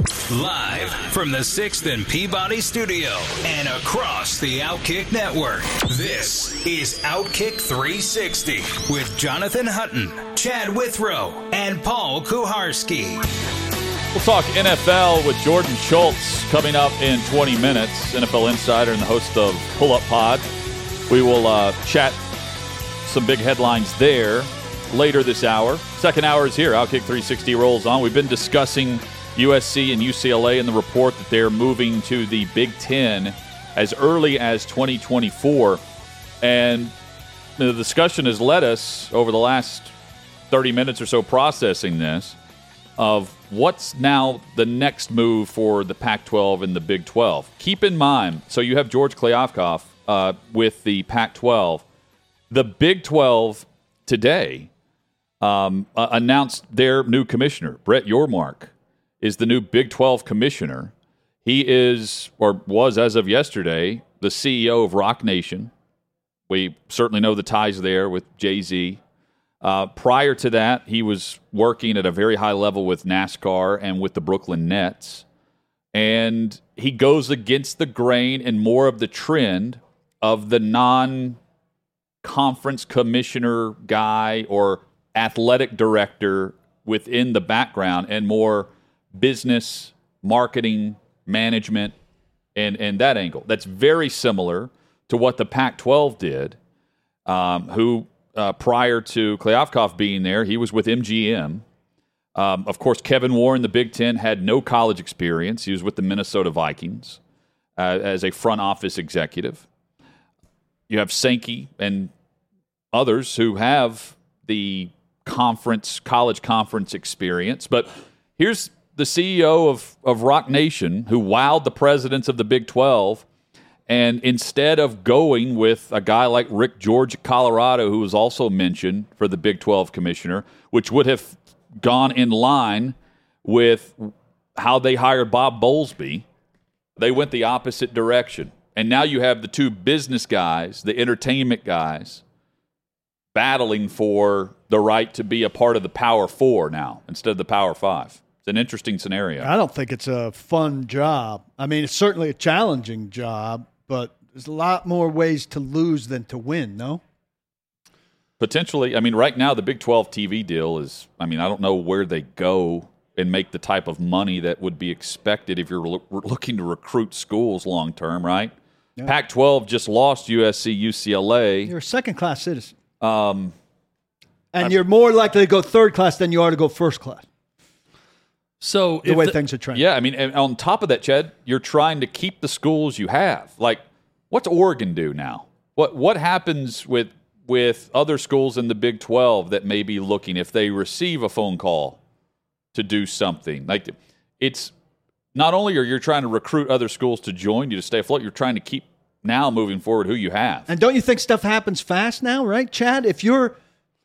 Live from the 6th and Peabody Studio and across the Outkick Network, this is Outkick 360 with Jonathan Hutton, Chad Withrow, and Paul Kuharsky. We'll talk NFL with Jordan Schultz coming up in 20 minutes. NFL Insider and the host of Pull Up Pod. We will uh, chat some big headlines there later this hour. Second hour is here. Outkick 360 rolls on. We've been discussing USC and UCLA in the report that they're moving to the Big Ten as early as 2024. And the discussion has led us over the last 30 minutes or so processing this of what's now the next move for the Pac 12 and the Big 12. Keep in mind, so you have George Kliavkoff uh, with the Pac 12. The Big 12 today um, uh, announced their new commissioner, Brett Yormark, is the new Big 12 commissioner. He is, or was as of yesterday, the CEO of Roc Nation. We certainly know the ties there with Jay Z. Uh, prior to that, he was working at a very high level with NASCAR and with the Brooklyn Nets. And he goes against the grain and more of the trend of the non conference commissioner guy or athletic director within the background and more business, marketing, management, and, and that angle. That's very similar to what the Pac 12 did, um, who uh, prior to Kliavkoff being there, he was with MGM. Um, of course, Kevin Warren, the Big Ten, had no college experience. He was with the Minnesota Vikings uh, as a front office executive. You have Sankey and others who have the conference, college conference experience. But here's the CEO of, of Roc Nation who wowed the presidents of the Big 12 and instead of going with a guy like Rick George Colorado, who was also mentioned for the Big 12 commissioner, which would have gone in line with how they hired Bob Bowlesby, they went the opposite direction. And now you have the two business guys, the entertainment guys, battling for the right to be a part of the Power Four now instead of the Power Five. It's an interesting scenario. I don't think it's a fun job. I mean, it's certainly a challenging job, but there's a lot more ways to lose than to win, no? Potentially, I mean, right now the Big 12 TV deal is, I mean, I don't know where they go and make the type of money that would be expected if you're lo- looking to recruit schools long term, right? Yeah. Pac 12 just lost USC, UCLA. You're a second class citizen. Um, and you're more likely to go third class than you are to go first class. So The way the- things are trending. yeah, I mean, and on top of that, Chad, you're trying to keep the schools you have. Like, what's Oregon do now? What what happens with with other schools in the Big 12 that may be looking if they receive a phone call to do something? Like, it's not only are you trying to recruit other schools to join you to stay afloat, you're trying to keep now moving forward who you have. And don't you think stuff happens fast now, right, Chad? If you're,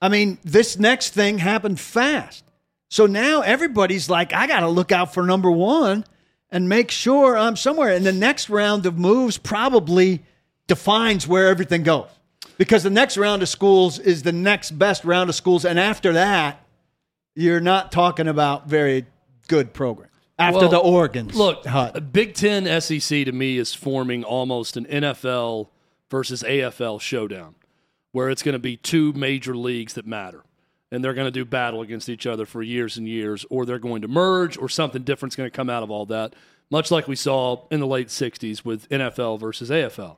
I mean, this next thing happened fast. So now everybody's like, I got to look out for number one and make sure I'm somewhere. And the next round of moves probably defines where everything goes because the next round of schools is the next best round of schools. And after that, you're not talking about very good programs. After Well, the Oregons. Look, Hut. Big Ten SEC to me is forming almost an NFL versus AFL showdown, where it's going to be two major leagues that matter, and they're going to do battle against each other for years and years, or they're going to merge, or something different's going to come out of all that, much like we saw in the late '60s with NFL versus AFL.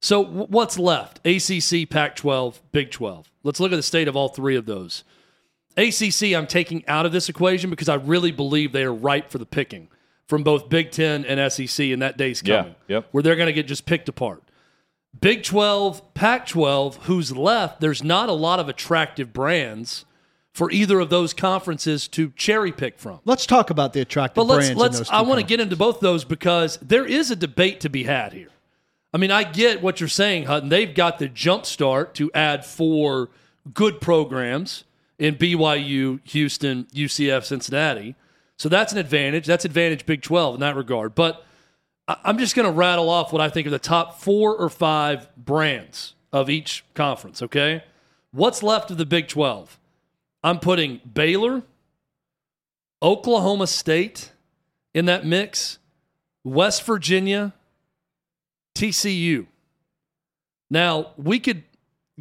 So what's left? ACC, Pac-12, Big 12. Let's look at the state of all three of those. ACC, I'm taking out of this equation because I really believe they are ripe for the picking from both Big Ten and SEC, and that day's Yeah, coming. yep. Where they're going to get just picked apart. Big 12, Pac 12, who's left, there's not a lot of attractive brands for either of those conferences to cherry pick from. Let's talk about the attractive But let's brands. let's. I want to get into both those because there is a debate to be had here. I mean, I get what you're saying, Hutton. They've got the jump start to add four good programs in BYU, Houston, UCF, Cincinnati. So that's an advantage. That's advantage Big 12 in that regard. But I'm just going to rattle off what I think are the top four or five brands of each conference, okay? What's left of the Big 12? I'm putting Baylor, Oklahoma State in that mix, West Virginia, TCU. Now, we could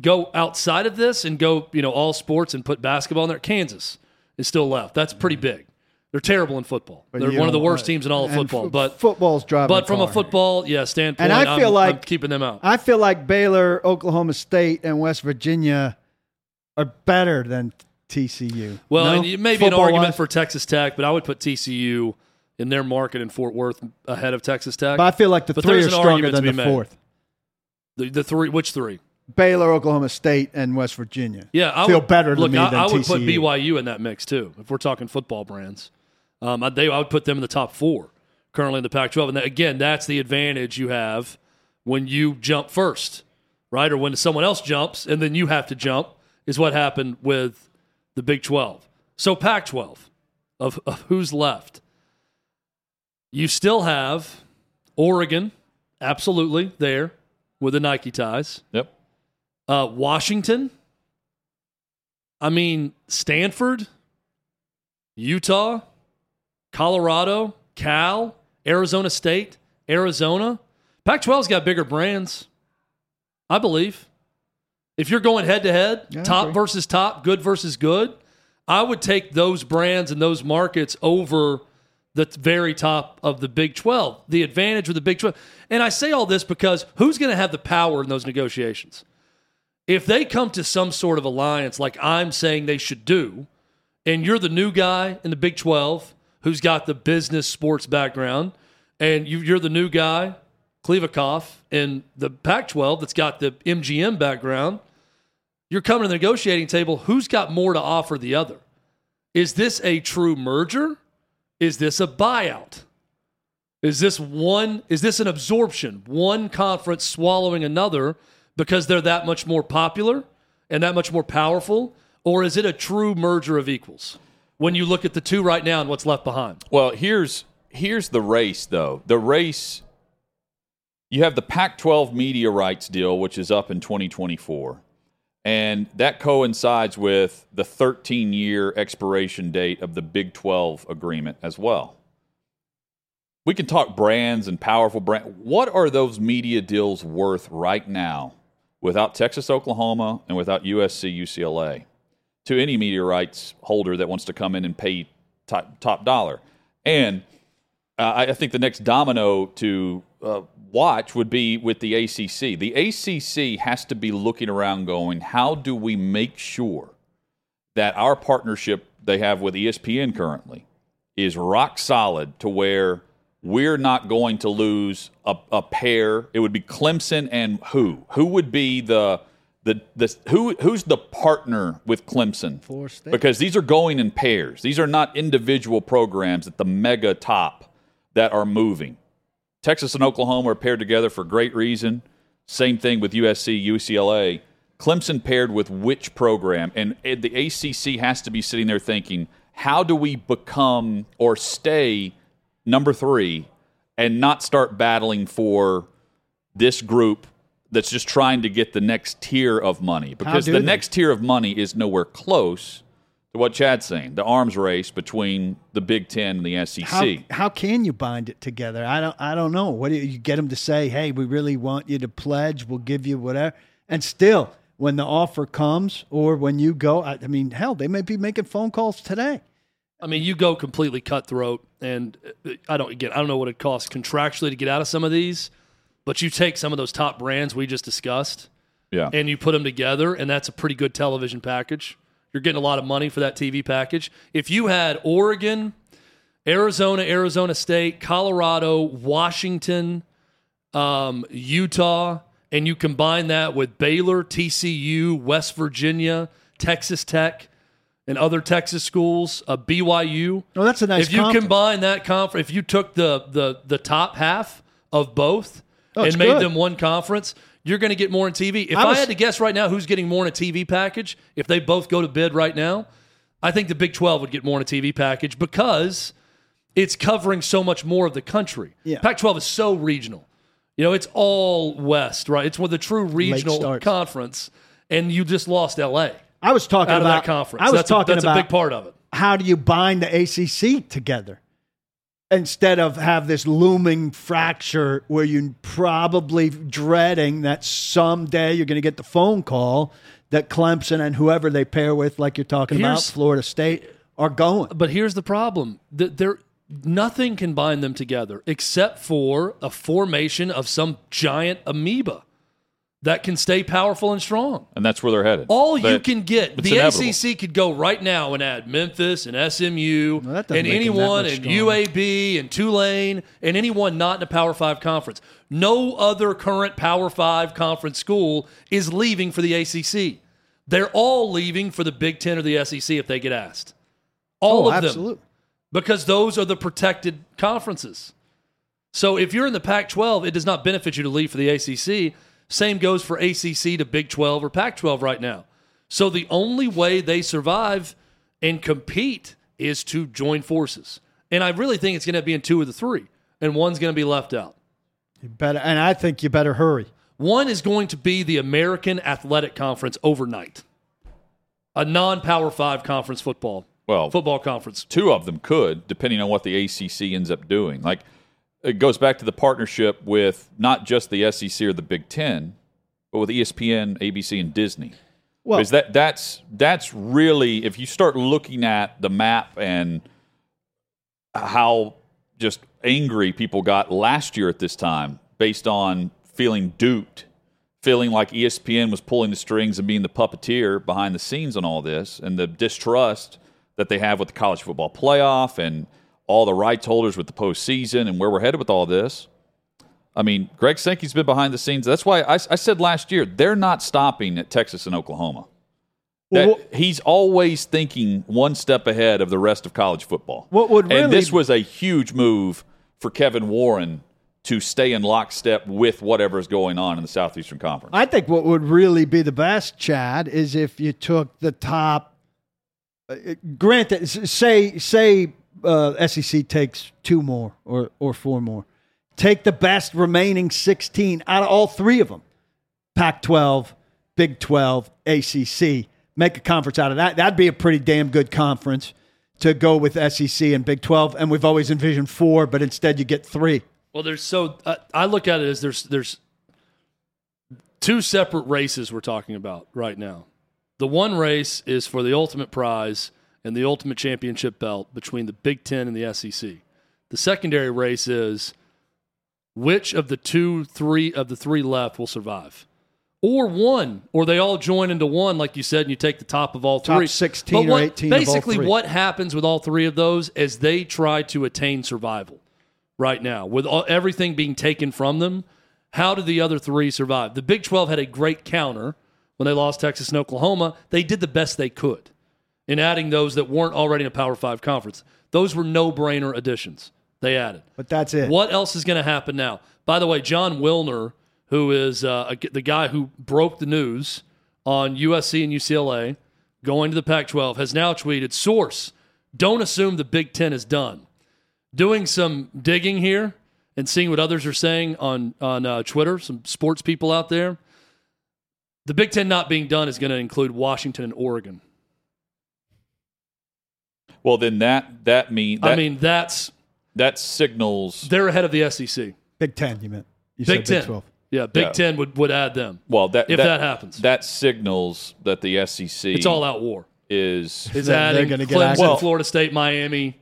go outside of this and go, you know, all sports and put basketball in there. Kansas is still left. That's pretty mm-hmm. big. They're terrible in football. But They're one of the worst teams in all of football. fo- but football's driving. but from a football, yeah, standpoint, And I feel I'm, like- I'm keeping them out. I feel like Baylor, Oklahoma State, and West Virginia are better than TCU. Well, No? and it may be an argument for Texas Tech, but I would put TCU in their market in Fort Worth ahead of Texas Tech. But I feel like the But three are stronger than the made. fourth. the, the three, which three? Baylor, Oklahoma State, and West Virginia. Yeah, I feel would, better look, me I, I would put BYU in that mix too. If we're talking football brands, um, I, they, I would put them in the top four currently in the Pac-12. And that, again, that's the advantage you have when you jump first, right? Or when someone else jumps and then you have to jump. Is what happened with the Big 12. So Pac-12 of, of who's left. You still have Oregon, absolutely there with the Nike ties. Yep. Uh, Washington. I mean, Stanford, Utah, Colorado, Cal, Arizona State, Arizona. Pac 12's got bigger brands, I believe. If you're going head to head, top versus top, good versus good, I would take those brands and those markets over the very top of the Big 12. The advantage with the Big 12. And I say all this because who's going to have the power in those negotiations? If they come to some sort of alliance like I'm saying they should do, and you're the new guy in the Big 12 who's got the business sports background, and you, you're the new guy, Kliavkoff, in the Pac 12 that's got the MGM background, you're coming to the negotiating table. Who's got more to offer the other? Is this a true merger? Is this a buyout? Is this one? Is this an absorption? One conference swallowing another because they're that much more popular and that much more powerful, or is it a true merger of equals? When you look at the two right now and what's left behind, Well, here's here's the race though. The race you have the Pac-12 media rights deal which is up in 2024. And that coincides with the 13-year expiration date of the Big 12 agreement as well. We can talk brands and powerful brand. What are those media deals worth right now without Texas, Oklahoma, and without USC, UCLA? To any media rights holder that wants to come in and pay top, top dollar. And uh, I think the next domino to uh, watch would be with the ACC. The ACC has to be looking around going, how do we make sure that our partnership they have with ESPN currently is rock solid to where we're not going to lose a, a pair. It would be Clemson and who? Who would be the the the who who's the partner with Clemson? Florida State. Because these are going in pairs. These are not individual programs at the mega top that are moving. Texas and Oklahoma are paired together for great reason. Same thing with USC, UCLA. Clemson paired with which program? And and the ACC has to be sitting there thinking, how do we become or stay number three and not start battling for this group that's just trying to get the next tier of money? Because the they? next tier of money is nowhere close to what Chad's saying the arms race between the Big Ten and the SEC. How, how can you bind it together? I don't I don't know. What do you, you get them to say? Hey, we really want you to pledge. We'll give you whatever. And still, when the offer comes, or when you go, I, I mean, hell, they may be making phone calls today. I mean, you go completely cutthroat, and uh, I don't again, I don't know what it costs contractually to get out of some of these, but you take some of those top brands we just discussed, yeah. and you put them together, and that's a pretty good television package. You're getting a lot of money for that TV package. If you had Oregon, Arizona, Arizona State, Colorado, Washington, um, Utah, and you combine that with Baylor, TCU, West Virginia, Texas Tech, and other Texas schools, uh, BYU. Oh, that's a nice If you conference. combine that conference, if you took the the the top half of both Oh, and made good. them one conference, you're going to get more in TV. If I I, had to guess right now, who's getting more in a TV package? If they both go to bid right now, I think the Big 12 would get more in a TV package because it's covering so much more of the country. Yeah. Pac 12 is so regional. You know, it's all West, right? It's one of the true regional conference, and you just lost LA I was talking about that conference. I was that's talking a, that's about a big part of it. how do you bind the ACC together instead of have this looming fracture where you're probably dreading that someday you're going to get the phone call that Clemson and whoever they pair with, like you're talking about, Florida State, are going. But here's the problem: that there nothing can bind them together except for a formation of some giant amoeba that can stay powerful and strong. and that's where they're headed. All you can get, the inevitable. ACC could go right now and add Memphis and SMU Well, and make them that anyone and. UAB and Tulane and anyone not in a Power Five conference. No other current Power Five conference school is leaving for the ACC. They're all leaving for the Big Ten or the SEC if they get asked. All oh, of them because those are the protected conferences. So if you're in the Pac 12, it does not benefit you to leave for the ACC. Same goes for ACC to Big 12 or Pac 12 right now. So the only way they survive and compete is to join forces. And I really think it's going to be in two of the three, and one's going to be left out. You better, and I think you better hurry. One is going to be the American Athletic Conference overnight, a non Power Five conference football Well, football conference. two of them could, depending on what the ACC ends up doing. Like it goes back to the partnership with not just the SEC or the Big Ten, but with ESPN, ABC, and Disney. Well, Because that that's that's really if you start looking at the map and how just angry people got last year at this time based on feeling duped, feeling like ESPN was pulling the strings and being the puppeteer behind the scenes on all this, and the distrust that they have with the college football playoff and all the rights holders with the postseason and where we're headed with all this. I mean, Greg Sankey's been behind the scenes. That's why I, I said last year they're not stopping at Texas and Oklahoma. He's always thinking one step ahead of the rest of college football. What would and really- this was a huge move for Kevin Warren to stay in lockstep with whatever is going on in the Southeastern Conference. I think what would really be the best, Chad, is if you took the top. Uh, granted, say say uh, SEC takes two more or or four more. Take the best remaining sixteen out of all three of them: Pac-12, Big 12, ACC. Make a conference out of that. That'd be a pretty damn good conference to go with SEC and Big 12. And we've always envisioned four, but instead you get three. Well, there's so uh, I look at it as there's there's two separate races we're talking about right now. The one race is for the ultimate prize and the ultimate championship belt between the Big Ten and the SEC. The secondary race is which of the two, three of the three left will survive, or one, or they all join into one, like you said, and you take the top of all Top three. 16 But or what- 18 of all Basically, three. what happens with all three of those is they try to attain survival right now with all, everything being taken from them. How did the other three survive? The Big 12 had a great counter when they lost Texas and Oklahoma. They did the best they could in adding those that weren't already in a Power Five conference. Those were no brainer additions they added. But that's it. What else is going to happen now? By the way, Jon Wilner, who is uh, a- the guy who broke the news on USC and UCLA going to the Pac 12, has now tweeted Source, don't assume the Big Ten is done. Doing some digging here and seeing what others are saying on, on uh, Twitter, some sports people out there. The Big Ten not being done is going to include Washington and Oregon. Well, then that that mean that, I mean, that's that signals they're ahead of the SEC. Big Ten, you meant. You Big said Ten. Big 12. Yeah, Big Yeah. Ten would, would add them. well that If that happens. that signals that the SEC It's all out war. is is They're- they're adding gonna get Clemson, access. Well- Florida State, Miami.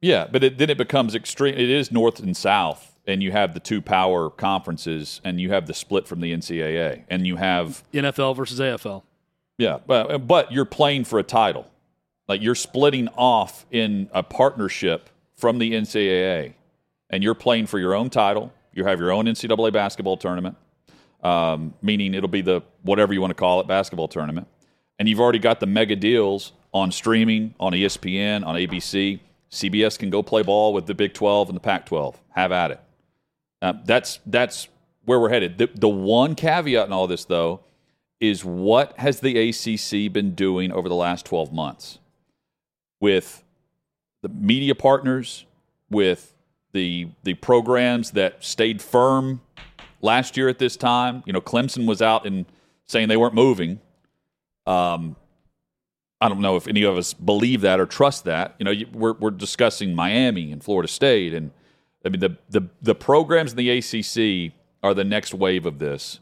Yeah, but it, then it becomes extreme. It is North and South, and you have the two power conferences, and you have the split from the NCAA, and you have NFL versus AFL. yeah, but but you're playing for a title, like you're splitting off in a partnership from the NCAA, and you're playing for your own title. You have your own NCAA basketball tournament, um, meaning it'll be the whatever you want to call it basketball tournament, and you've already got the mega deals on streaming, on ESPN, on ABC. CBS can go play ball with the Big 12 and the Pac 12. Have at it. Uh, that's that's where we're headed. The, the one caveat in all this, though, is what has the ACC been doing over the last 12 months with the media partners, with the the programs that stayed firm last year at this time. You know, Clemson was out and saying they weren't moving. Um, I don't know if any of us believe that or trust that. You know, we're we're discussing Miami and Florida State, and I mean the the the programs in the ACC are the next wave of this.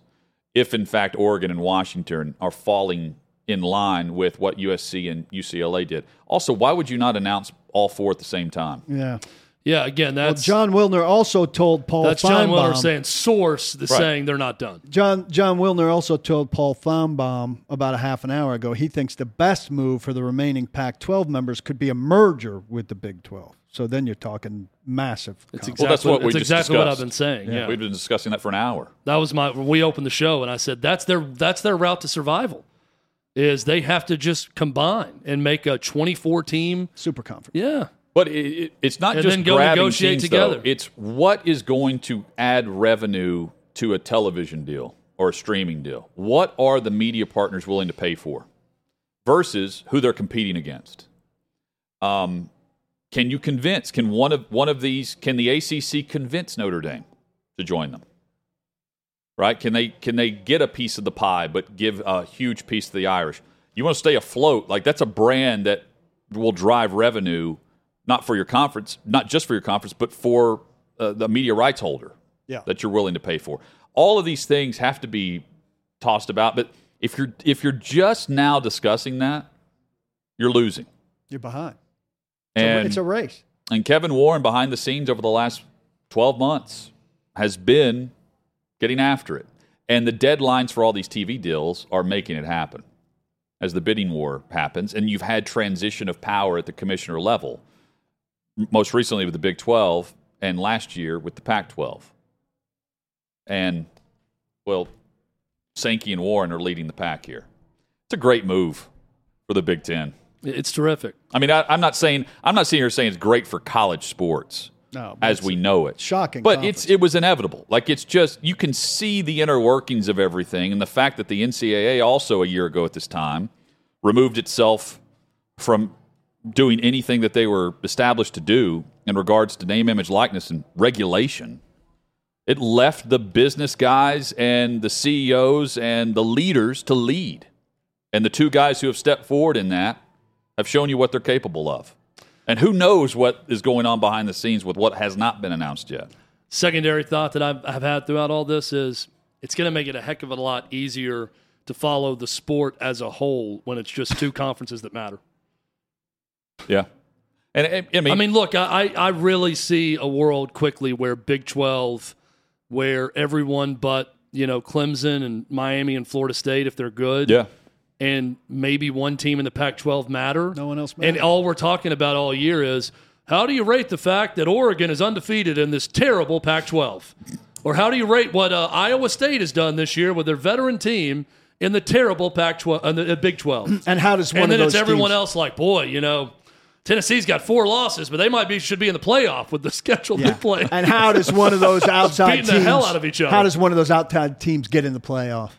If in fact Oregon and Washington are falling in line with what USC and UCLA did. Also, why would you not announce all four at the same time? Yeah. Yeah, again, Well, Jon Wilner also told Paul that's Jon Wilner saying source the Right. saying they're not done. John Jon Wilner also told Paul Finebaum about a half an hour ago he thinks the best move for the remaining Pac-12 members could be a merger with the Big 12. So then you're talking massive. It's conference. exactly, Well, that's what we it's just exactly what I've been saying. Yeah. We've been discussing that for an hour. That was my we opened the show and I said that's their that's their route to survival. Is they have to just combine and make a 24 team. super conference. Yeah. But it, it, it's not And just then go grabbing negotiate teams, though. together. It's what is going to add revenue to a television deal or a streaming deal. What are the media partners willing to pay for versus who they're competing against? Um, can you convince? Can one of one of these? Can the ACC convince Notre Dame to join them? Right? Can they can they get a piece of the pie, but give a huge piece to the Irish? You want to stay afloat? Like that's a brand that will drive revenue, not for your conference, not just for your conference, but for uh, the media rights holder Yeah. that you're willing to pay for. All of these things have to be tossed about. But if you're if you're just now discussing that, you're losing. You're behind. And it's a race. and Kevin Warren behind the scenes over the last 12 months has been getting after it. And the deadlines for all these TV deals are making it happen as the bidding war happens. And you've had transition of power at the commissioner level, most recently with the Big 12 and last year with the Pac 12. And, well, Sankey and Warren are leading the pack here. It's a great move for the Big Ten. It's terrific. I mean, I, I'm not saying I'm not sitting here saying it's great for college sports No, as we know it. shocking but conference. it's it was inevitable. Like it's just you can see the inner workings of everything, and the fact that the NCAA also a year ago at this time removed itself from doing anything that they were established to do in regards to name, image, likeness, and regulation. It left the business guys and the CEOs and the leaders to lead. And the two guys who have stepped forward in that have shown you what they're capable of. And who knows what is going on behind the scenes with what has not been announced yet. Secondary thought that I've, I've had throughout all this is it's going to make it a heck of a lot easier to follow the sport as a whole when it's just two conferences that matter. Yeah. And I- I mean, I mean, look, I, I I really see a world quickly where Big 12, where everyone but, you know, Clemson and Miami and Florida State, if they're good, yeah. And maybe one team in the Pac 12 matter. No one else And all we're talking about all year is how do you rate the fact that Oregon is undefeated in this terrible Pac 12? Or how do you rate what uh, Iowa State has done this year with their veteran team in the terrible Pac 12, uh, the uh, Big 12? And how does one and of then it's everyone teams- else like, boy, you know, Tennessee's got four losses, but they might be should be in the playoff with the schedule they play. And how does one of those outside Beating the teams hell out of each other. How does one of those outside teams get in the playoff?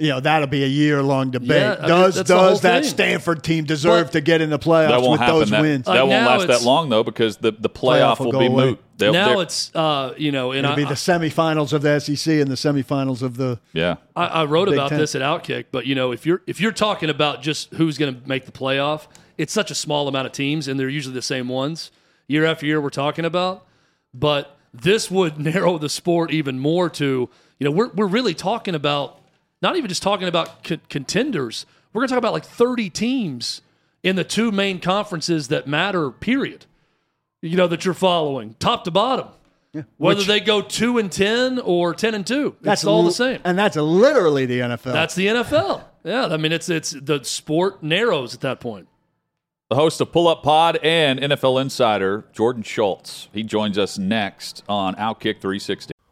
You know, that'll be a year long debate. Yeah, I mean, does that's the whole does that thing. Stanford team deserve But- to get in the playoffs That won't with happen. those That, wins? that Like won't last that long, though, because the, the playoff, Playoff will will, go be away. moot. They'll- now it's uh, you know, and It'll I, be the semifinals of the SEC and the semifinals of the. yeah. I, I wrote Big about Ten. this at Outkick, but you know, if you're if you're talking about just who's going to make the playoff, it's such a small amount of teams, and they're usually the same ones year after year. We're talking about, but this would narrow the sport even more to you know we're we're really talking about not even just talking about con- contenders. We're going to talk about like 30 teams in the two main conferences that matter. Period. You know that you're following top to bottom. Yeah. Whether Which- they go two and ten or ten and two, That's it's all li- the same. and that's literally the NFL. That's the NFL. Yeah, I mean it's it's the sport narrows at that point. The host of Pull Up Pod and NFL Insider, Jordan Schultz. He joins us next on Outkick 360.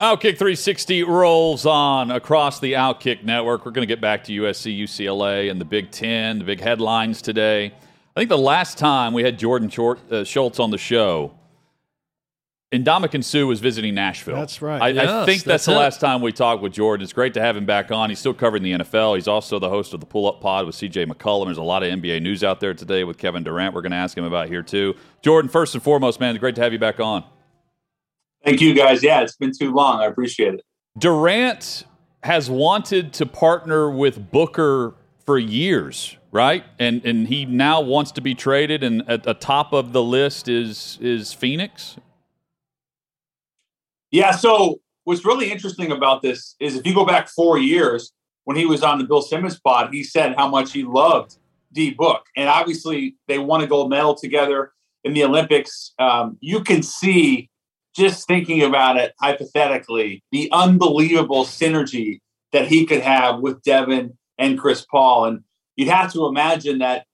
Outkick 360 rolls on across the Outkick network. We're going to get back to USC, UCLA, and the Big Ten, the big headlines today. I think the last time we had Jordan uh, Schultz on the show, Ndamukong Suh was visiting Nashville. That's right. I, yes, I think that's, that's the last time we talked with Jordan. It's great to have him back on. He's still covering the NFL. He's also the host of the Pull Up Pod with CJ McCollum. There's a lot of NBA news out there today with Kevin Durant. We're going to ask him about here too. Jordan, first and foremost, man, it's great to have you back on. Thank you, guys. Yeah, it's been too long. I appreciate it. Durant has wanted to partner with Booker for years, right? And and he now wants to be traded, and at the top of the list is is Phoenix. Yeah. So what's really interesting about this is if you go back four years when he was on the Bill Simmons pod, he said how much he loved D Book, and obviously they won a gold medal together in the Olympics. Um, you can see just thinking about it hypothetically, the unbelievable synergy that he could have with Devin and Chris Paul. And you'd have to imagine that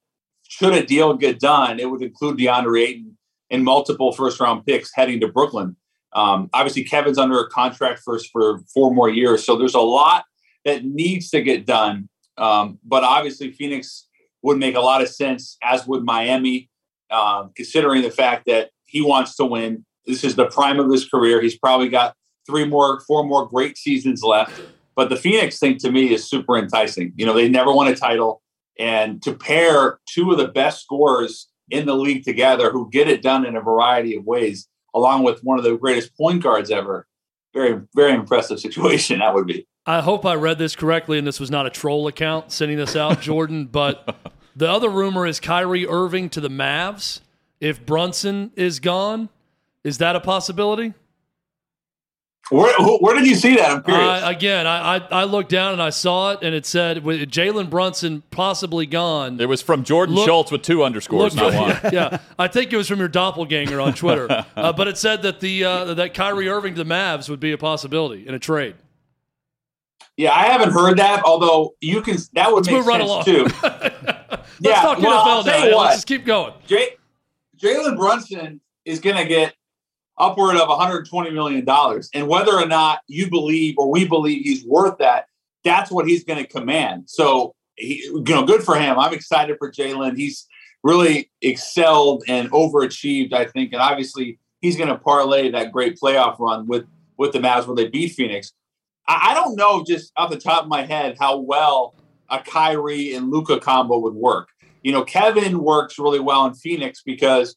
should a deal get done, it would include DeAndre Ayton and multiple first round picks heading to Brooklyn. Um, obviously, Kevin's under a contract for, for four more years. So there's a lot that needs to get done. Um, but obviously, Phoenix would make a lot of sense, as would Miami, um, considering the fact that he wants to win. This is the prime of his career. He's probably got three more, four more great seasons left. But the Phoenix thing to me is super enticing. You know, they never won a title. And to pair two of the best scorers in the league together who get it done in a variety of ways, along with one of the greatest point guards ever, very, very impressive situation that would be. I hope I read this correctly and this was not a troll account sending this out, Jordan. But the other rumor is Kyrie Irving to the Mavs. If Brunson is gone, is that a possibility? Where, where did you see that? I'm curious. Uh, again, I, I I looked down and I saw it, and it said with Jalen Brunson possibly gone. It was from Jordan Look- Schultz with two underscores, Look- not one. yeah, I think it was from your doppelganger on Twitter. uh, but it said that the uh, that Kyrie Irving to the Mavs would be a possibility in a trade. yeah, I haven't heard that. Although you can, that would Let's make move right sense along. too. Let's Yeah, talk well, I'll NFL now. you Let's just keep going. Jalen Brunson is going to get upward of 120 million dollars, and whether or not you believe or we believe he's worth that, that's what he's going to command. So, he, you know, good for him. I'm excited for Jalen. He's really excelled and overachieved, I think, and obviously he's going to parlay that great playoff run with with the Mavs where they beat Phoenix. I, I don't know just off the top of my head how well a Kyrie and Luka combo would work. You know, Kevin works really well in Phoenix because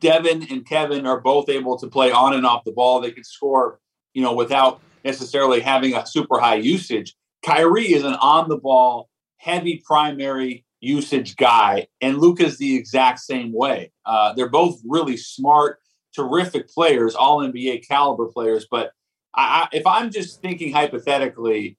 Devin and Kevin are both able to play on and off the ball. They can score, you know, without necessarily having a super high usage. Kyrie is an on the ball, heavy primary usage guy, and Luka's the exact same way. Uh, they're both really smart, terrific players, all NBA caliber players. But I, I, if I'm just thinking hypothetically,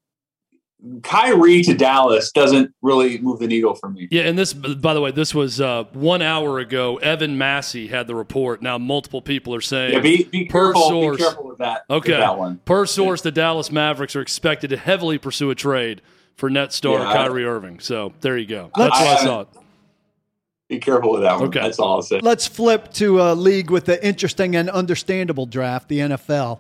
Kyrie to Dallas doesn't really move the needle for me. Yeah, and this, by the way, this was uh, one hour ago. Evan Massey had the report. Now, multiple people are saying Yeah, be, be per careful. source. Be careful with that. with Okay. that one. Per source, the Dallas Mavericks are expected to heavily pursue a trade for net star Yeah, I- Kyrie Irving. So there you go. Let's- That's what I I- saw. Be careful with that one. Okay. That's all I'll say. Let's flip to a league with the interesting and understandable draft, the NFL.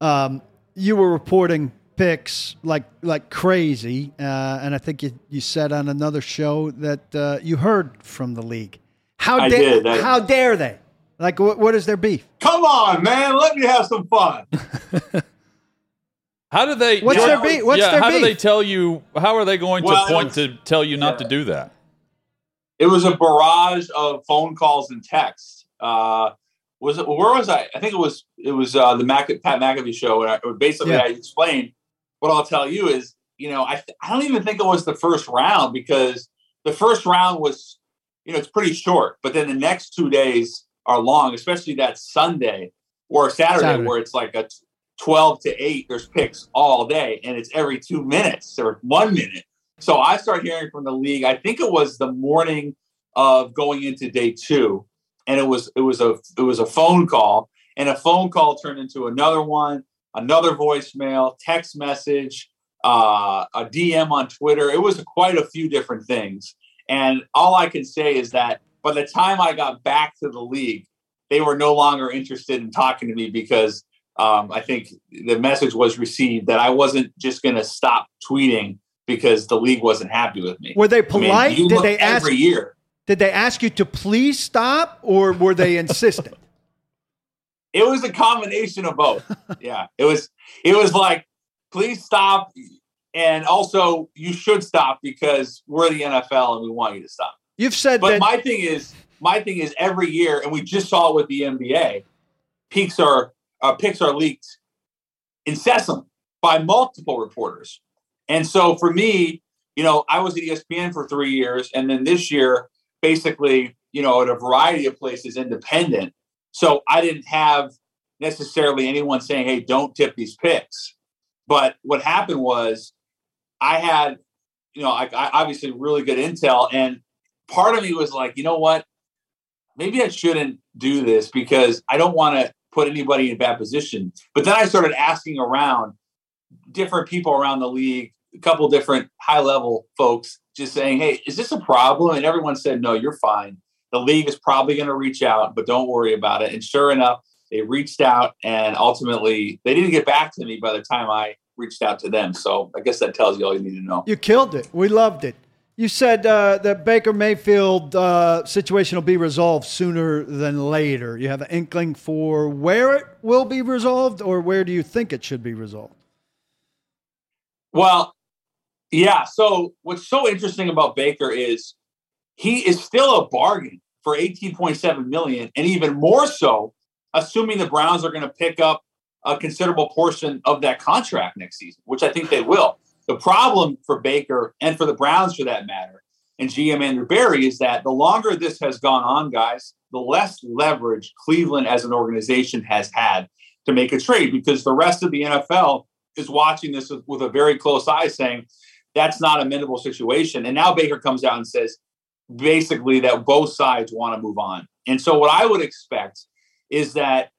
um, you were reporting picks like like crazy, uh, and I think you, you said on another show that uh, you heard from the league. How I da- did, that- how dare they? Like, what, what is their beef? Come on, man. Let me have some fun. How do they? What's Jordan- their beef? What's yeah, their how do they tell you? How are they going Well, to point was- to tell you not yeah. to do that? it was a barrage of phone calls and texts. Uh, was it? Where was I? I think it was. It was uh, the Mac, Pat McAfee show, and I, basically Yeah. I explained what I'll tell you is, you know, I I don't even think it was the first round because the first round was, you know, it's pretty short, but then the next two days are long, especially that Sunday or Saturday, Saturday. where it's like a t- twelve to eight. There's picks all day, and it's every two minutes or one minute. So I start hearing from the league. I think it was the morning of going into day two, and it was it was a it was a phone call, and a phone call turned into another one, another voicemail, text message, uh, a DM on Twitter. It was quite a few different things, and all I can say is that by the time I got back to the league, they were no longer interested in talking to me because um, I think the message was received that I wasn't just going to stop tweeting because the league wasn't happy with me. Were they I mean, polite? you Did they ask? every year? Did they ask you to please stop, or were they insistent? It was a combination of both. yeah, it was. It was like, please stop, and also you should stop because we're the NFL and we want you to stop. You've said But that. my thing is, my thing is every year, and we just saw it with the NBA. Peaks are uh, picks are leaked incessantly by multiple reporters, and so for me, you know, I was at ESPN for three years, and then this year, basically, you know, at a variety of places, independent. So I didn't have necessarily anyone saying, "Hey, don't tip these picks." But what happened was, I had, you know, I, I obviously really good intel, and part of me was like, you know what? Maybe I shouldn't do this because I don't want to put anybody in a bad position. But then I started asking around different people around the league, a couple different high level folks, just saying, hey, is this a problem? And everyone said, no, you're fine. The league is probably going to reach out, but don't worry about it. And sure enough, they reached out and ultimately they didn't get back to me by the time I reached out to them. So I guess that tells you all you need to know. You killed it. We loved it. You said uh, that Baker Mayfield uh, situation will be resolved sooner than later. You have an inkling for where it will be resolved, or where do you think it should be resolved? Well, yeah. So what's so interesting about Baker is he is still a bargain for 18.7 million, and even more so, assuming the Browns are going to pick up a considerable portion of that contract next season, which I think they will. The problem for Baker and for the Browns, for that matter, and GM Andrew Berry is that the longer this has gone on, guys, the less leverage Cleveland as an organization has had to make a trade because the rest of the NFL is watching this with, a very close eye, saying that's not a mendable situation. And now Baker comes out and says basically that both sides want to move on. And so what I would expect is that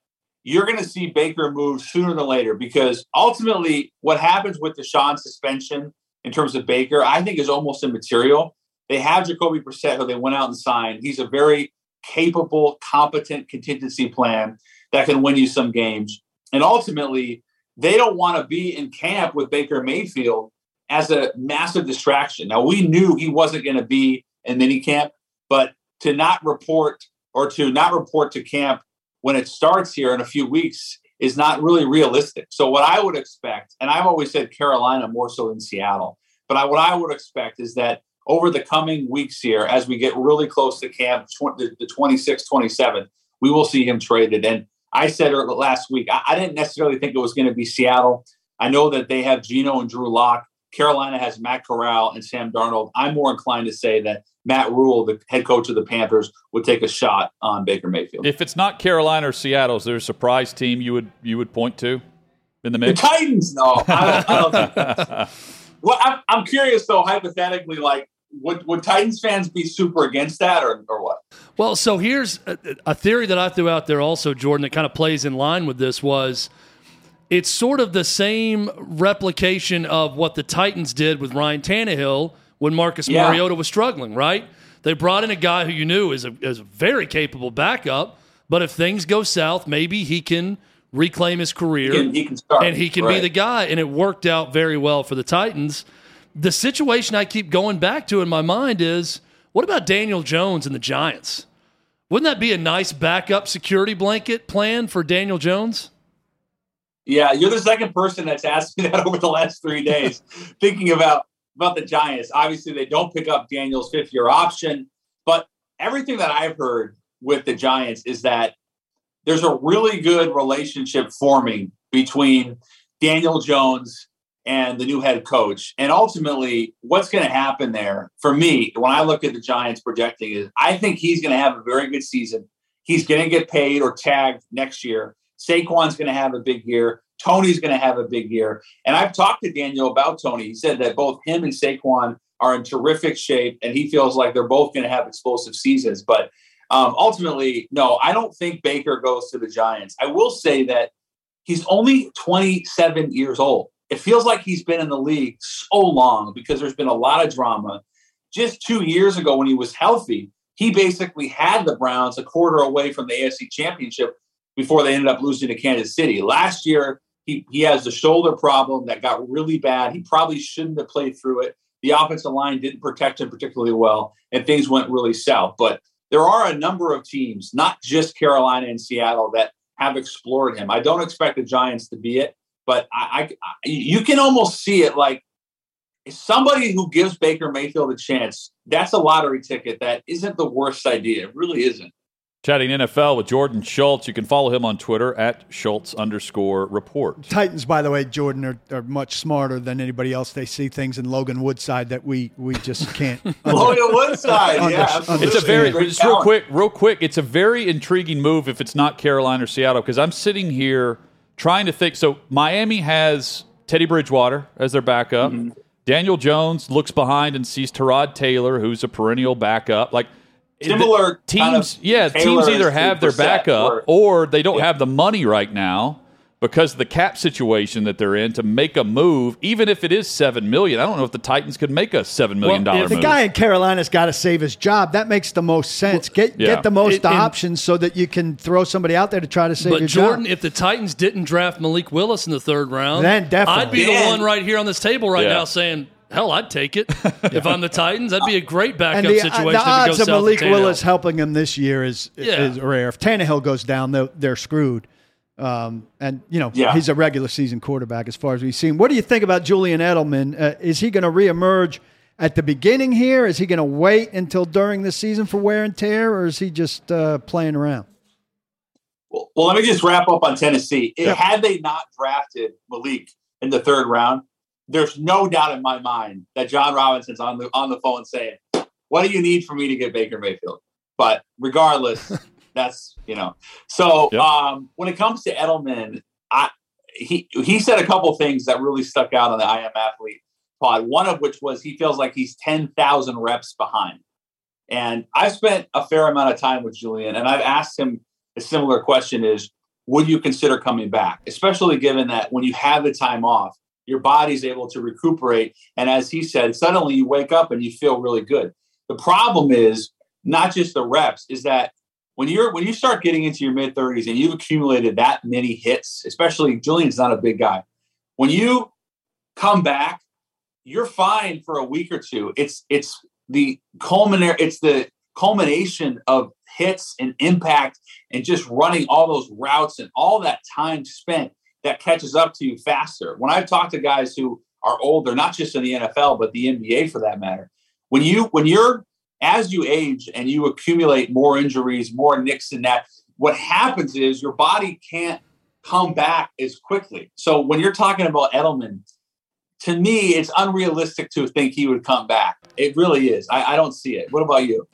you're going to see Baker move sooner than later because ultimately what happens with the Deshaun suspension in terms of Baker, I think is almost immaterial. They have Jacoby Brissett, who they went out and signed. He's a very capable, competent contingency plan that can win you some games. And ultimately, they don't want to be in camp with Baker Mayfield as a massive distraction. Now, we knew he wasn't going to be in minicamp, but to not report or to not report to camp when it starts here in a few weeks is not really realistic. So, what I would expect, and I've always said Carolina more so than Seattle, but I, what I would expect is that over the coming weeks here, as we get really close to camp, tw- the, the 26th, 27th, we will see him traded. And I said last week, I, I didn't necessarily think it was going to be Seattle. I know that they have Geno and Drew Lock. Carolina has Matt Corral and Sam Darnold. I'm more inclined to say that Matt Rhule, the head coach of the Panthers, would take a shot on Baker Mayfield. If it's not Carolina or Seattle, is there a surprise team you would you would point to in the mix? The? Titans, no. I don't, I don't think. Well, I'm, I'm curious though, hypothetically, like, would, would Titans fans be super against that or, or what? Well, so here's a, a theory that I threw out there also, Jordan, that kind of plays in line with this was it's sort of the same replication of what the Titans did with Ryan Tannehill when Marcus Yeah. Mariota was struggling, right? They brought in a guy who you knew is a, is a very capable backup, but if things go south, maybe he can reclaim his career, He can- he can start. and he can be the guy. And it worked out very well for the Titans. The situation I keep going back to in my mind is what about Daniel Jones and the Giants? Wouldn't that be a nice backup security blanket plan for Daniel Jones? Yeah, you're the second person that's asked me that over the last three days, thinking about about the Giants. Obviously, they don't pick up Daniel's fifth year option, but everything that I've heard with the Giants is that there's a really good relationship forming between Daniel Jones and the new head coach. And ultimately, what's going to happen there for me, when I look at the Giants projecting, is I think he's going to have a very good season. He's going to get paid or tagged next year. Saquon's going to have a big year. Tony's going to have a big year. And I've talked to Daniel about Tony. He said that both him and Saquon are in terrific shape, and he feels like they're both going to have explosive seasons. But um, ultimately, no, I don't think Baker goes to the Giants. I will say that he's only 27 years old. It feels like he's been in the league so long because there's been a lot of drama. Just two years ago, when he was healthy, he basically had the Browns a quarter away from the AFC Championship before they ended up losing to Kansas City. Last year, he, he has the shoulder problem that got really bad. He probably shouldn't have played through it. The offensive line didn't protect him particularly well, and things went really south. But there are a number of teams, not just Carolina and Seattle, that have explored him. I don't expect the Giants to be it, but I, I, I you can almost see it like somebody who gives Baker Mayfield a chance. That's a lottery ticket. That isn't the worst idea. It really isn't. Chatting NFL with Jordan Schultz. You can follow him on Twitter at Schultz underscore report. Titans, by the way, Jordan are, are much smarter than anybody else. They see things in Logan Woodside that we we just can't. Logan Woodside, Under- yeah, under- It's a very Great just real quick, real quick. It's a very intriguing move if it's not Carolina or Seattle because I'm sitting here trying to think. So Miami has Teddy Bridgewater as their backup. Mm-hmm. Daniel Jones looks behind and sees Tyrod Taylor, who's a perennial backup. Like Similar the kind teams, of yeah, Taylor teams either have their backup or- or they don't have the money right now because of the cap situation that they're in to make a move, even if it is seven million. I don't know if the Titans could make a seven million Well, dollar if The move. guy in Carolina's got to save his job. That makes the most sense. Get Yeah. get the most It- options so that you can throw somebody out there to try to save But your Jordan, job. if the Titans didn't draft Malik Willis in the third round, Then definitely. I'd be the one right here on this table right Yeah. now saying, "Hell, I'd take it if I'm the Titans. That'd be a great backup and the, uh, situation the if odds of Malik. Willis helping them this year is Yeah. is rare. If Tannehill goes down, they're, they're screwed. Um, and you know Yeah. he's a regular season quarterback as far as we've seen. What do you think about Julian Edelman? Uh, is he going to reemerge at the beginning here? Is he going to wait until during the season for wear and tear, or is he just uh, playing around? Well, well, let me just wrap up on Tennessee. It- Yeah. Had they not drafted Malik in the third round, there's no doubt in my mind that Jon Robinson's on the on the phone saying, "What do you need for me to get Baker Mayfield?" But regardless, that's you know. So Yep. um, when it comes to Edelman, I he he said a couple things that really stuck out on the I Am Athlete pod. One of which was he feels like he's ten thousand reps behind. And I've spent a fair amount of time with Julian, and I've asked him a similar question: Is would you consider coming back, especially given that when you have the time off, your body's able to recuperate, and as he said, suddenly you wake up and you feel really good. The problem is not just the reps; is that when you're when you start getting into your mid 30s and you've accumulated that many hits, especially Julian's not a big guy. When you come back, you're fine for a week or two. It's it's the culminate it's the culmination of hits and impact and just running all those routes and all that time spent that catches up to you faster. When I've talked to guys who are older, not just in the NFL, but the NBA for that matter, when you when you're as you age and you accumulate more injuries, more nicks and that, what happens is your body can't come back as quickly. So when you're talking about Edelman, to me, it's unrealistic to think he would come back. It really is. I, I don't see it. What about you?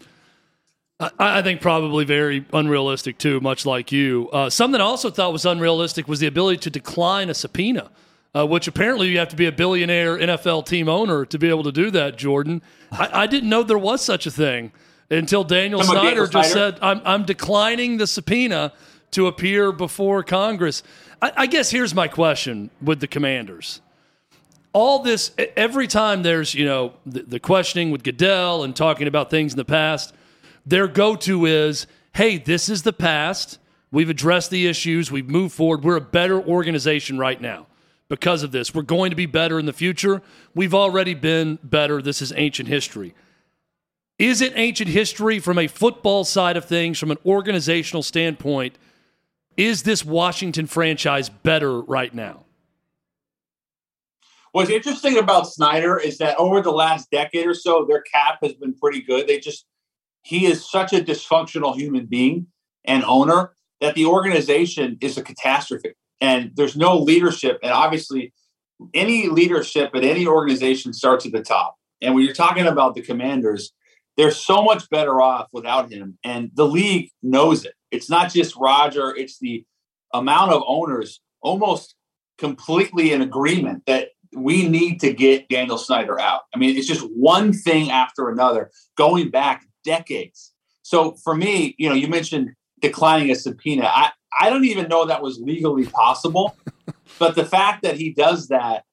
I, I think probably very unrealistic too, much like you. Uh, something I also thought was unrealistic was the ability to decline a subpoena, uh, which apparently you have to be a billionaire NFL team owner to be able to do that. Jordan, I, I didn't know there was such a thing until Daniel Come Snyder just Snyder. said, "I'm I'm declining the subpoena to appear before Congress." I, I guess here's my question with the Commanders all this every time there's you know the, the questioning with Goodell and talking about things in the past, their go-to is, "Hey, this is the past. We've addressed the issues. We've moved forward. We're a better organization right now because of this. We're going to be better in the future. We've already been better. This is ancient history. Is it ancient history from a football side of things, from an organizational standpoint? Is this Washington franchise better right now? What's interesting about Snyder is that over the last decade or so, their cap has been pretty good. They just, he is such a dysfunctional human being and owner that the organization is a catastrophe. And there's no leadership. And obviously, any leadership at any organization starts at the top. And when you're talking about the commanders, they're so much better off without him. And the league knows it. It's not just Roger, it's the amount of owners almost completely in agreement that we need to get Daniel Snyder out. I mean, it's just one thing after another going back decades. So for me, you know, you mentioned declining a subpoena. I, I don't even know that was legally possible. but the fact that he does that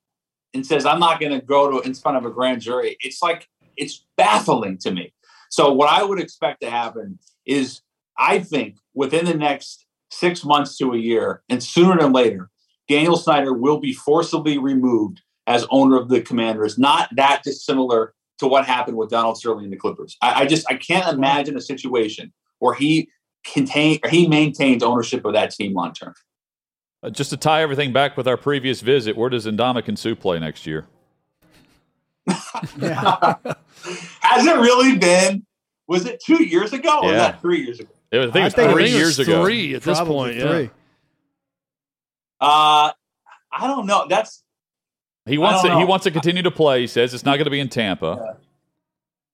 and says, I'm not going to go to in front of a grand jury, it's like, it's baffling to me. So what I would expect to happen is I think within the next six months to a year, and sooner than later, Daniel Snyder will be forcibly removed as owner of the Commanders. Not that dissimilar to what happened with Donald Sterling and the Clippers. I, I just I can't imagine a situation where he contain or he maintains ownership of that team long term. Uh, just to tie everything back with our previous visit, where does Ndamukong Suh play next year? Has it really been? Was it two years ago or yeah. was that three years ago? It was, I think it was I three years ago. Three at this point. Three. Yeah. Uh, I don't know. That's he wants to, he wants to continue to play. He says it's not going to be in Tampa. Yeah.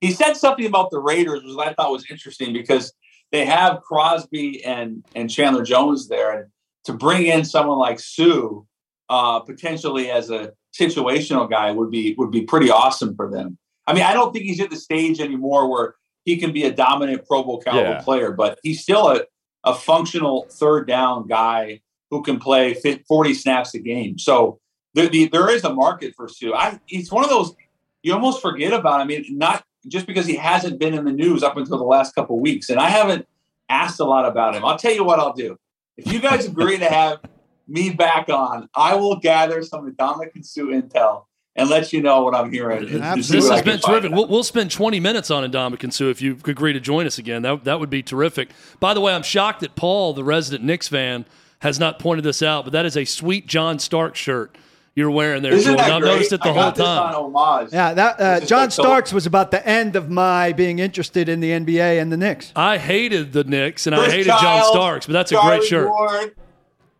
He said something about the Raiders, which I thought was interesting because they have Crosby and and Chandler Jones there, and to bring in someone like Suh uh, potentially as a situational guy would be would be pretty awesome for them. I mean, I don't think he's at the stage anymore where he can be a dominant Pro Bowl caliber yeah. player, but he's still a, a functional third down guy who can play 40 snaps a game. So the, the, there is a market for Suh. I, it's one of those you almost forget about. I mean, not just because he hasn't been in the news up until the last couple weeks, and I haven't asked a lot about him. I'll tell you what I'll do. If you guys agree to have me back on, I will gather some Ndamukong Suh intel and let you know what I'm hearing. This has been terrific. We'll, we'll, spend 20 minutes on Ndamukong Suh if you agree to join us again. That, that would be terrific. By the way, I'm shocked that Paul, the resident Knicks fan, has not pointed this out, but that is a sweet John Stark shirt you're wearing there, Isn't Jordan. I've noticed it the whole time. Yeah, that uh, John Starks was about the end of my being interested in the NBA and the Knicks. I hated the Knicks and Chris I hated Child, John Starks, but that's Charlie a great shirt. Ward,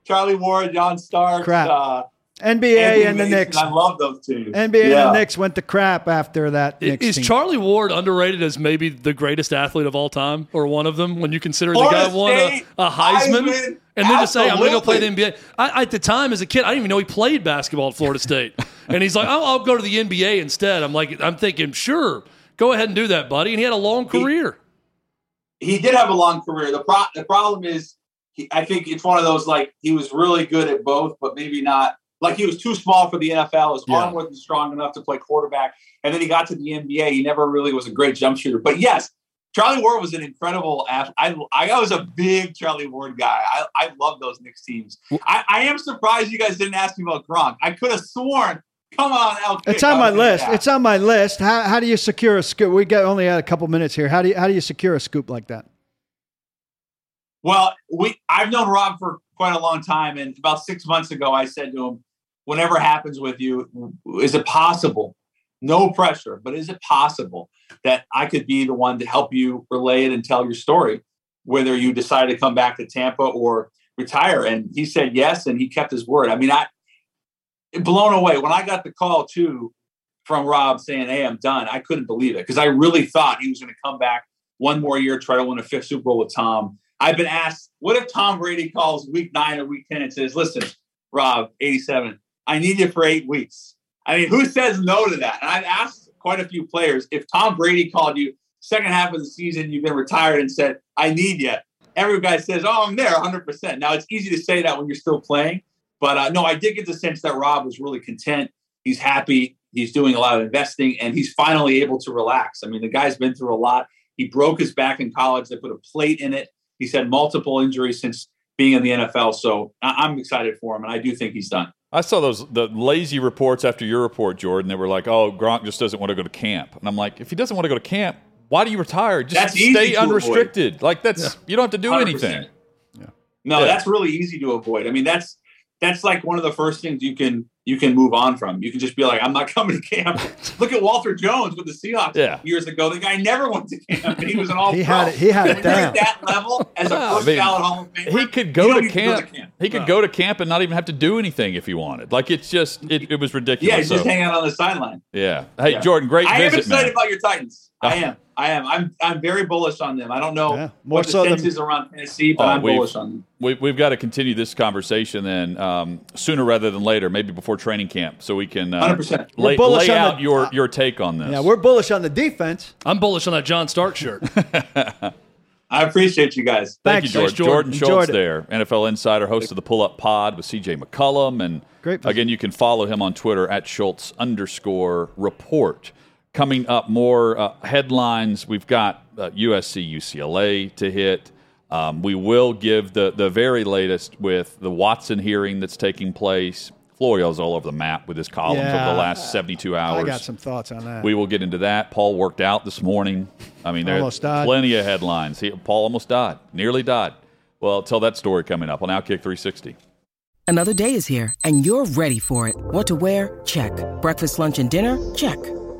Charlie Ward, John Starks. Crap. Uh, NBA and the Knicks. I love those teams. NBA yeah. and the Knicks went to crap after that. Knicks is team. Charlie Ward underrated as maybe the greatest athlete of all time, or one of them? When you consider the guy won a, a Heisman, Heisman, and then just say I'm going to go play the NBA. I, at the time, as a kid, I didn't even know he played basketball at Florida State, and he's like, oh, "I'll go to the NBA instead." I'm like, I'm thinking, sure, go ahead and do that, buddy. And he had a long career. He, he did have a long career. The pro- the problem is, he, I think it's one of those like he was really good at both, but maybe not like he was too small for the NFL. His yeah. arm wasn't strong enough to play quarterback. And then he got to the NBA. He never really was a great jump shooter. But yes, Charlie Ward was an incredible athlete. I, I was a big Charlie Ward guy. I, I love those Knicks teams. I, I am surprised you guys didn't ask me about Gronk. I could have sworn. Come on, Al. It's on my list. It's on my list. How, how do you secure a scoop? We got only had a couple minutes here. How do you how do you secure a scoop like that? Well, we I've known Rob for quite a long time, and about six months ago, I said to him, whatever happens with you, is it possible? No pressure, but is it possible that I could be the one to help you relay it and tell your story, whether you decide to come back to Tampa or retire? And he said yes, and he kept his word. I mean, I blown away when I got the call too from Rob saying, "Hey, I'm done." I couldn't believe it because I really thought he was going to come back one more year, try to win a fifth Super Bowl with Tom. I've been asked, "What if Tom Brady calls Week Nine or Week Ten and says, listen, Rob, 87." I need you for eight weeks. I mean, who says no to that? And I've asked quite a few players if Tom Brady called you second half of the season, you've been retired and said, I need you. Every guy says, Oh, I'm there 100%. Now, it's easy to say that when you're still playing. But uh, no, I did get the sense that Rob was really content. He's happy. He's doing a lot of investing and he's finally able to relax. I mean, the guy's been through a lot. He broke his back in college. They put a plate in it. He's had multiple injuries since being in the NFL. So I- I'm excited for him, and I do think he's done. I saw those the lazy reports after your report, Jordan. They were like, "Oh, Gronk just doesn't want to go to camp," and I'm like, "If he doesn't want to go to camp, why do you retire? Just That's stay to unrestricted. Like that's you don't have to do 100%. anything." No, Yeah. that's really easy to avoid. I mean, that's that's like one of the first things you can you can move on from. You can just be like, I'm not coming to camp. Look at Walter Jones with the Seahawks Yeah. years ago. The guy never went to camp, and he was an all. He had it- he had it down. at that level as a Yeah, I first mean, ballot Hall of Famer. He could go to camp. to go to camp. He could No. go to camp and not even have to do anything if he wanted. Like it's just it, it was ridiculous. Yeah, he's just So, hanging out on the sideline. yeah. Hey, Yeah. Jordan, great I am excited man. about your Titans. I am. I am. I'm. I'm very bullish on them. I don't know Yeah, more what the so than- sense is around Tennessee, but Oh, I'm we've- bullish on them. We, we've got to continue this conversation then um, sooner rather than later, maybe before training camp, so we can uh, 100%. lay, lay out the- your your take on this. Yeah, we're bullish on the defense. I'm bullish on that John Stark shirt. I appreciate you guys. Thank Thanks. you, George. Thanks, Jordan. Jordan, Schultz it. there, NFL Insider, host of the Pull Up Pod with CJ McCollum. And Great again, you can follow him on Twitter at Schultz underscore report. Coming up, more uh, headlines. We've got uh, USC UCLA to hit. Um, we will give the, the very latest with the Watson hearing that's taking place. Florio's all over the map with his columns Yeah. over the last 72 hours. I got some thoughts on that. We will get into that. Paul worked out this morning. I mean, there's Almost died. plenty of headlines. He, Paul almost died, nearly died. Well, tell that story coming up on Outkick 360. Another day is here, and you're ready for it. What to wear? Check. Breakfast, lunch, and dinner? Check.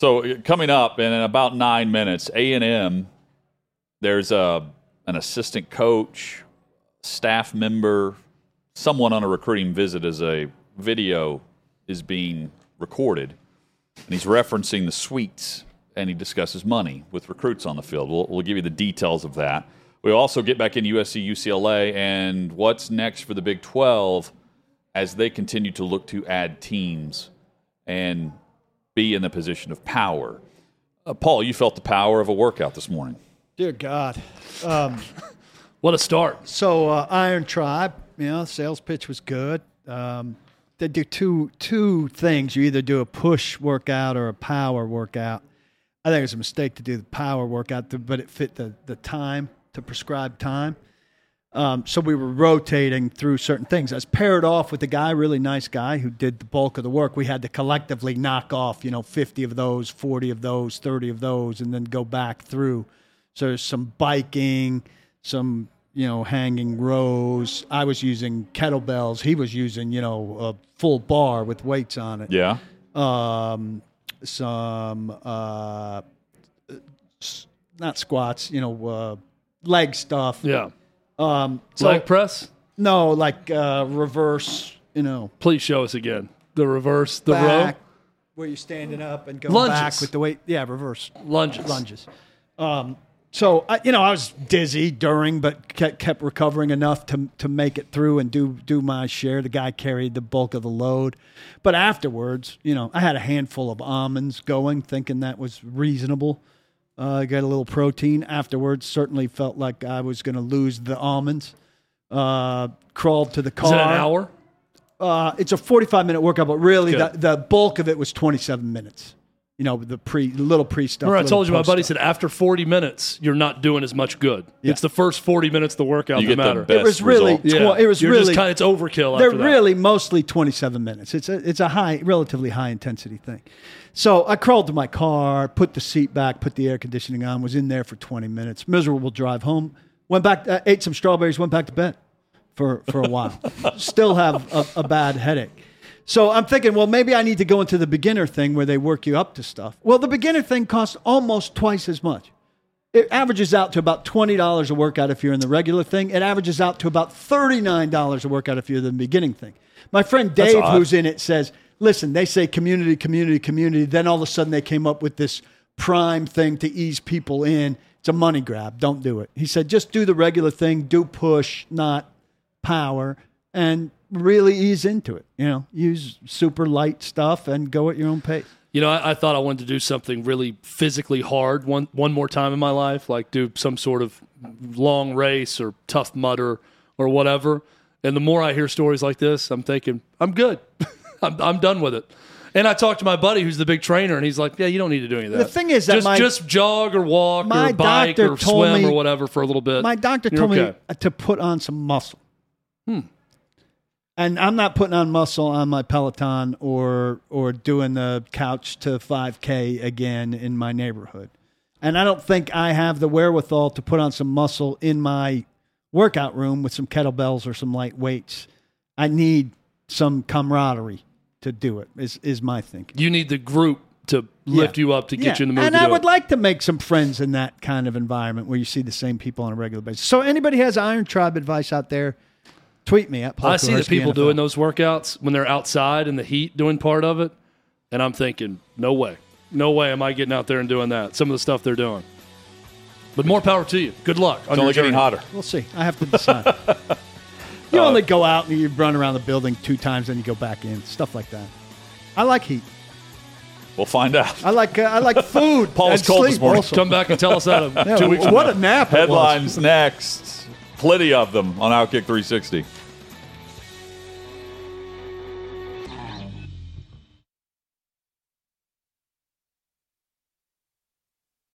So uh, coming up in about nine minutes, A and M. There's a an assistant coach, staff member, someone on a recruiting visit as a video is being recorded, and he's referencing the suites, and he discusses money with recruits on the field. We'll, we'll give you the details of that. We also get back in USC, UCLA, and what's next for the Big 12 as they continue to look to add teams and be in the position of power. Uh, Paul, you felt the power of a workout this morning. Dear God. Um, What a start. so uh, Iron Tribe, you know, sales pitch was good. Um, they do two two things. You either do a push workout or a power workout. I think it's a mistake to do the power workout, but it fit the the time to prescribe time. Um, so we were rotating through certain things. I was paired off with a guy, really nice guy, who did the bulk of the work. We had to collectively knock off, you know, 50 of those, 40 of those, 30 of those, and then go back through. So there's some biking, some, you know, hanging rows. I was using kettlebells. He was using, you know, a full bar with weights on it Yeah. um, some uh, not squats, you know, uh, leg stuff. Yeah. Um, so Leg press. no, like uh, reverse, you know, Please show us again. The reverse, the back where you're standing up and going Lunges. back with the weight. Yeah, reverse row. Lunges. lunges. Um, so I, you know, I was dizzy during, but kept, kept recovering enough to to make it through and do do my share. The guy carried the bulk of the load, but afterwards, you know, I had a handful of almonds going, thinking that was reasonable. Uh, got a little protein afterwards. Certainly felt like I was going to lose the almonds. Uh, crawled to the car. Is it an hour? Uh, it's a 45 minute workout, but really the, the bulk of it was 27 minutes. You know, the pre little pre stuff. Remember, I told you my buddy stuff. said after 40 minutes, you're not doing as much good. Yeah. It's the first 40 minutes of the workout You that get the matter. best It was really- result. Yeah. It was you're really- just kind of, it's overkill They're after that. really mostly 27 minutes. It's a it's a high, relatively high intensity thing. So I crawled to my car, put the seat back, put the air conditioning on, was in there for 20 minutes. Miserable drive home. Went back, uh, ate some strawberries, went back to bed for for a while. Still have a, a bad headache. So I'm thinking, well, maybe I need to go into the beginner thing where they work you up to stuff. Well, the beginner thing costs almost twice as much. It averages out to about twenty dollars a workout if you're in the regular thing. It averages out to about thirty nine dollars a workout if you're in the beginning thing. My friend Dave, who's in it, says, "Listen, they say community, community, community. Then all of a sudden they came up with this prime thing to ease people in. It's a money grab. Don't do it." He said, "Just do the regular thing. Do push, not power. and really ease into it. You know, use super light stuff and go at your own pace. You know, I, I thought I wanted to do something really physically hard one one more time in my life, like do some sort of long race or tough mudder or whatever. And the more I hear stories like this, I'm thinking, I'm good. I'm, I'm done with it. And I talked to my buddy who's the big trainer, and he's like, "Yeah, you don't need to do any of that. The thing is that just my- just jog or walk my or bike doctor or told swim me- or whatever for a little bit." My doctor You're told okay. me to put on some muscle. Hmm. And I'm not putting on muscle on my Peloton or or doing the couch to 5K again in my neighborhood. And I don't think I have the wherewithal to put on some muscle in my workout room with some kettlebells or some light weights. I need some camaraderie to do it. Is is my thinking. you need the group to lift Yeah. you up to get Yeah. you in the mood. And to I do would it. like to make some friends in that kind of environment where you see the same people on a regular basis. So anybody has Iron Tribe advice out there, tweet me at Paul I see the people NFL. doing those workouts when they're outside in the heat doing part of it, and I'm thinking, no way, no way am I getting out there and doing that. Some of the stuff they're doing. But more power to you. Good luck. It's only getting hotter. We'll see. I have to decide. you only go out and you run around the building two times, then you go back in. Stuff like that. I like heat. We'll find out. I like uh, I like food. Paul was and cold this morning. also. Come back and tell us that Yeah, two weeks. what now. a nap! it was. Headlines next. Plenty of them on Outkick 360.